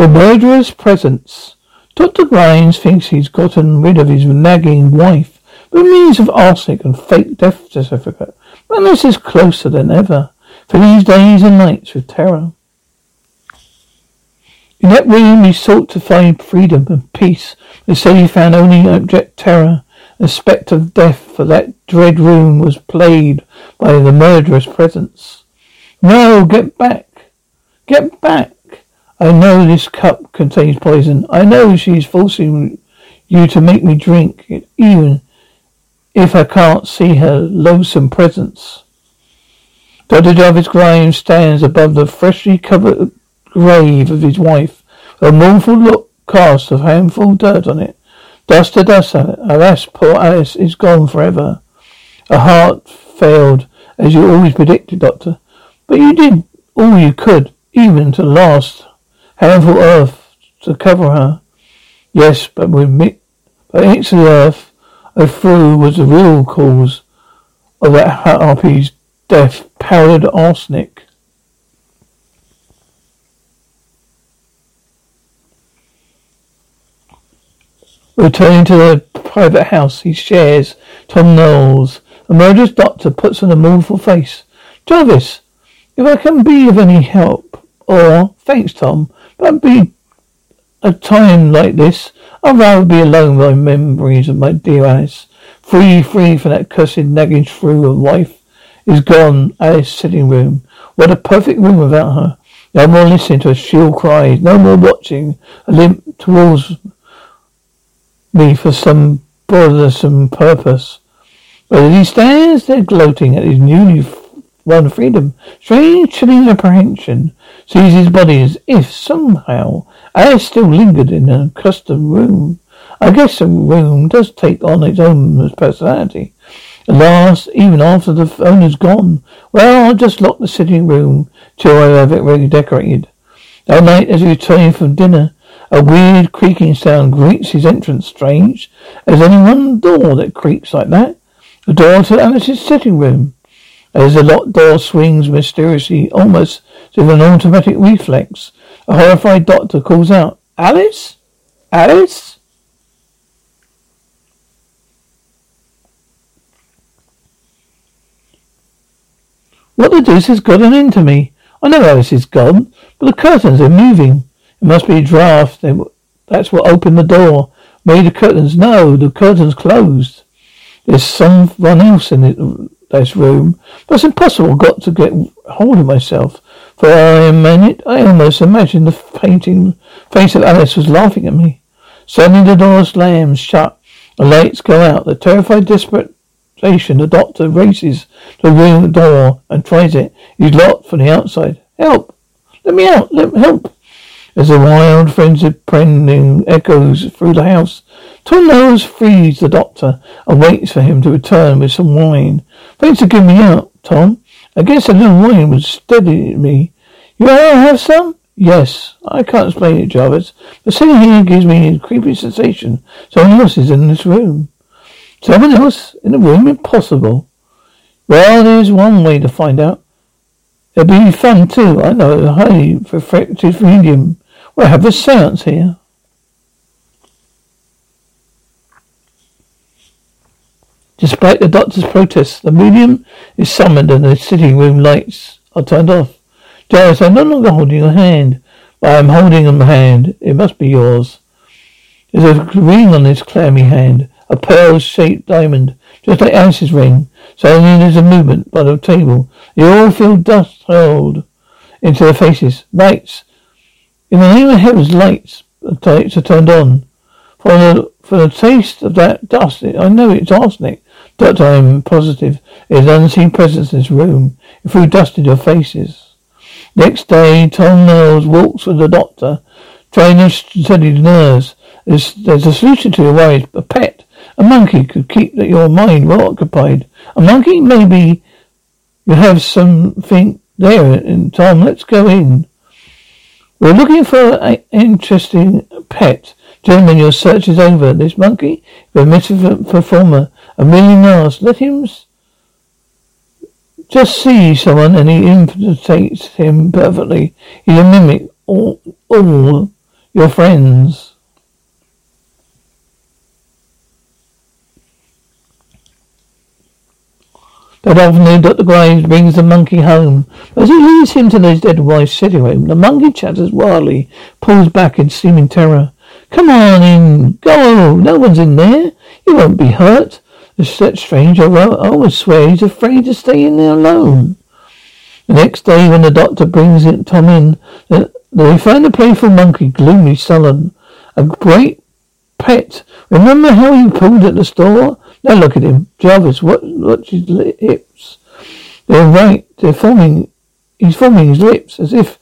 The murderer's presence. Dr. Grimes thinks he's gotten rid of his nagging wife by means of arsenic and fake death certificate. This is closer than ever for these days and nights with terror. In that room he sought to find freedom and peace, but said he found only abject terror. The spectre of death for that dread room was played by the murderous presence. No, get back! Get back! I know this cup contains poison. I know she is forcing you to make me drink it, even if I can't see her loathsome presence. Dr. Jarvis Grimes stands above the freshly covered grave of his wife. A mournful look cast a handful of dirt on it. Dust to dust, alas, poor Alice is gone forever. Her heart failed, as you always predicted, Doctor. But you did all you could, even to last handful earth to cover her. Yes, but with me, but of the earth I threw was the real cause of that harpy's death, powdered arsenic. Returning to the private house he shares, Tom Knowles, the murderous doctor puts on a mournful face. Jarvis, if I can be of any help, or, thanks Tom, but be a time like this, I'd rather be alone with my memories of my dear Alice. Free, free from that cursed nagging shrew of wife is gone. Alice sitting room. What a perfect room without her. No more listening to her shrill cries. No more watching a limp towards me for some bothersome purpose. But as he stands there gloating at his newly won freedom, strange chilling apprehension his body as if somehow Alice still lingered in the accustomed room. I guess a room does take on its own personality. At last, even after the owner's gone, well, I'll just lock the sitting room till I have it redecorated. That night, as he returned from dinner, a weird creaking sound greets his entrance. Strange. There's only one door that creaks like that. The door to Alice's sitting room. As the locked door swings mysteriously, almost if an automatic reflex, a horrified doctor calls out, Alice? Alice? What the deuce has gotten into me? I know Alice is gone, but the curtains are moving. It must be a draft. That's what opened the door. Made the curtains. No, the curtains closed. There's someone else in this room. It's impossible. Got to get hold of myself. For a minute, I almost imagined the painting face of Alice was laughing at me. Suddenly the door slams shut. The lights go out. The terrified, desperate the doctor races to the room door and tries it. He's locked from the outside. Help! Let me out! Let me help! As a wild frenzied prelude echoes through the house, Tom Knowles frees the doctor and waits for him to return with some wine. Thanks for getting me out, Tom. I guess a little wine would steady me. You want to have some? Yes. I can't explain it, Jarvis, but sitting here gives me a creepy sensation. Someone else is in this room. Someone else in the room? Impossible. Well, there's one way to find out. It'll be fun too. I know a highly refractive medium. We'll have a seance here. Despite the doctor's protests, the medium is summoned and the sitting room lights are turned off. Jarvis, I'm no longer holding your hand, but I'm holding a hand. It must be yours. There's a ring on this clammy hand a pearl-shaped diamond, just like Alice's ring. Suddenly there's a movement by the table. They all feel dust hurled into their faces. Lights. In the name of heaven's lights, the lights are turned on. For the, for the taste of that dust, I know it's arsenic. Doctor, I'm positive there's an unseen presence in this room. It threw dust in your faces. Next day, Tom Knowles walks with the doctor, trying to study the nerves. There's, there's a solution to your worries. A pet. A monkey could keep your mind well occupied. A monkey, maybe you have something there. And Tom, let's go in. We're looking for an interesting pet. Gentlemen, your search is over. This monkey, the performer, a million miles. Let him just see someone and he imitates him perfectly. He's a mimic. All, all your friends. That afternoon, Dr. Graves brings the monkey home. As he leads him to his dead wife's sitting room, the monkey chatters wildly, pulls back in seeming terror. Come on in, go, no one's in there. You won't be hurt. It's such strange, I would swear he's afraid to stay in there alone. The next day, when the doctor brings it, Tom in, uh, they find the playful monkey gloomy, sullen. A great pet. Remember how he pulled at the store? Now look at him. Jarvis, what, what's his lips? They're right. They're forming, he's forming his lips as if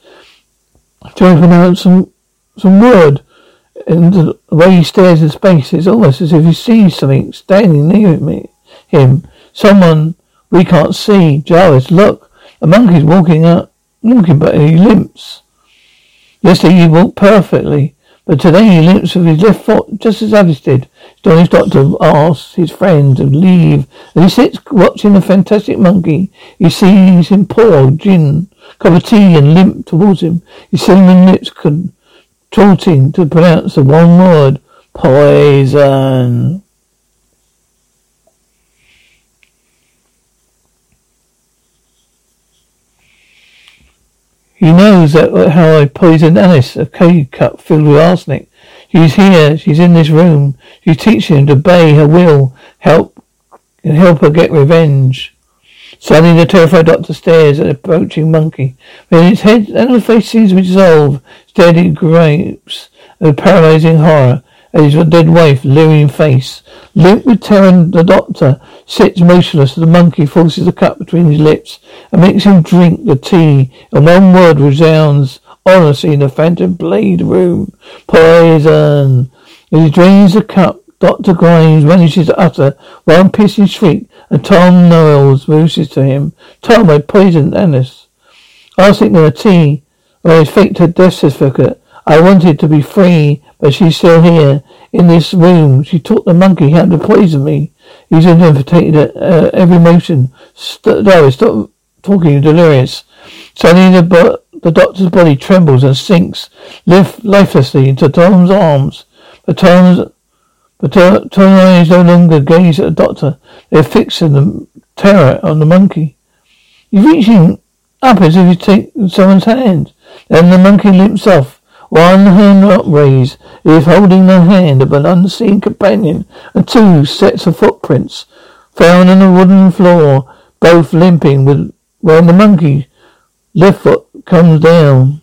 trying to out some, some word. And the way he stares in space, it's almost as if he sees something standing near me, him. Someone we can't see. Jarvis, look. A monkey's walking out, walking, but he limps. Yesterday he walked perfectly. But today he limps with his left foot, just as Alice did. Johnny's doctor asks his friend to leave, and he sits watching the fantastic monkey. He sees him pour gin, cup of tea, and limp towards him. His cinnamon lips contorting to pronounce the one word, poison. He knows that uh, how I poisoned Alice, a K cup filled with arsenic. She's here. She's in this room. She's teaching him to obey her will, help, and help her get revenge. Suddenly, the terrified doctor stares at the approaching monkey. Then its head and the face seems to dissolve, steady grapes of paralyzing horror at his dead wife, leering face. Limp with terror, the doctor sits motionless. The monkey forces the cup between his lips and makes him drink the tea. And one word resounds ominously in the phantom blade room. Poison! As he drains the cup, Dr. Grimes manages to utter one piercing shriek, and Tom Knowles moves to him. Tom, I poisoned Alice. Asking the tea, or his faked her death certificate. I wanted to be free, but she's still here in this room. She taught the monkey how to poison me. He's imitated uh, every motion. St- no, stop talking, delirious. Suddenly the, bo- the doctor's body trembles and sinks lift lifelessly into Tom's arms. But Tom's but Tom's eyes no longer gaze at the doctor. They're fixed in the terror on the monkey. He's reaching up as if he's taking someone's hand. Then the monkey limps off. One hand upraised, is holding the hand of an unseen companion, and two sets of footprints found on the wooden floor, both limping with when the monkey left foot comes down.